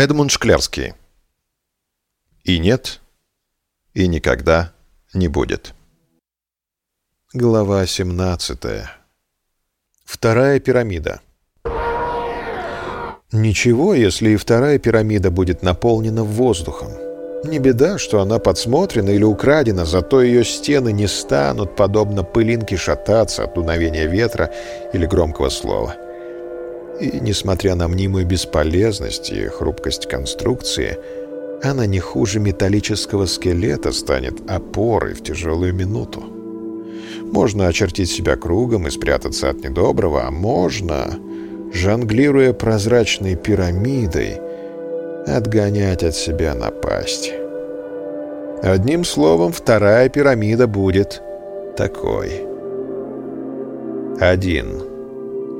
Эдмунд Шклярский. И нет, и никогда не будет. Глава 17. Вторая пирамида. Ничего, если и вторая пирамида будет наполнена воздухом. Не беда, что она подсмотрена или украдена, зато ее стены не станут, подобно пылинке, шататься от дуновения ветра или громкого слова. — и, несмотря на мнимую бесполезность и хрупкость конструкции, она не хуже металлического скелета станет опорой в тяжелую минуту. Можно очертить себя кругом и спрятаться от недоброго, а можно, жонглируя прозрачной пирамидой, отгонять от себя напасть. Одним словом, вторая пирамида будет такой. Один.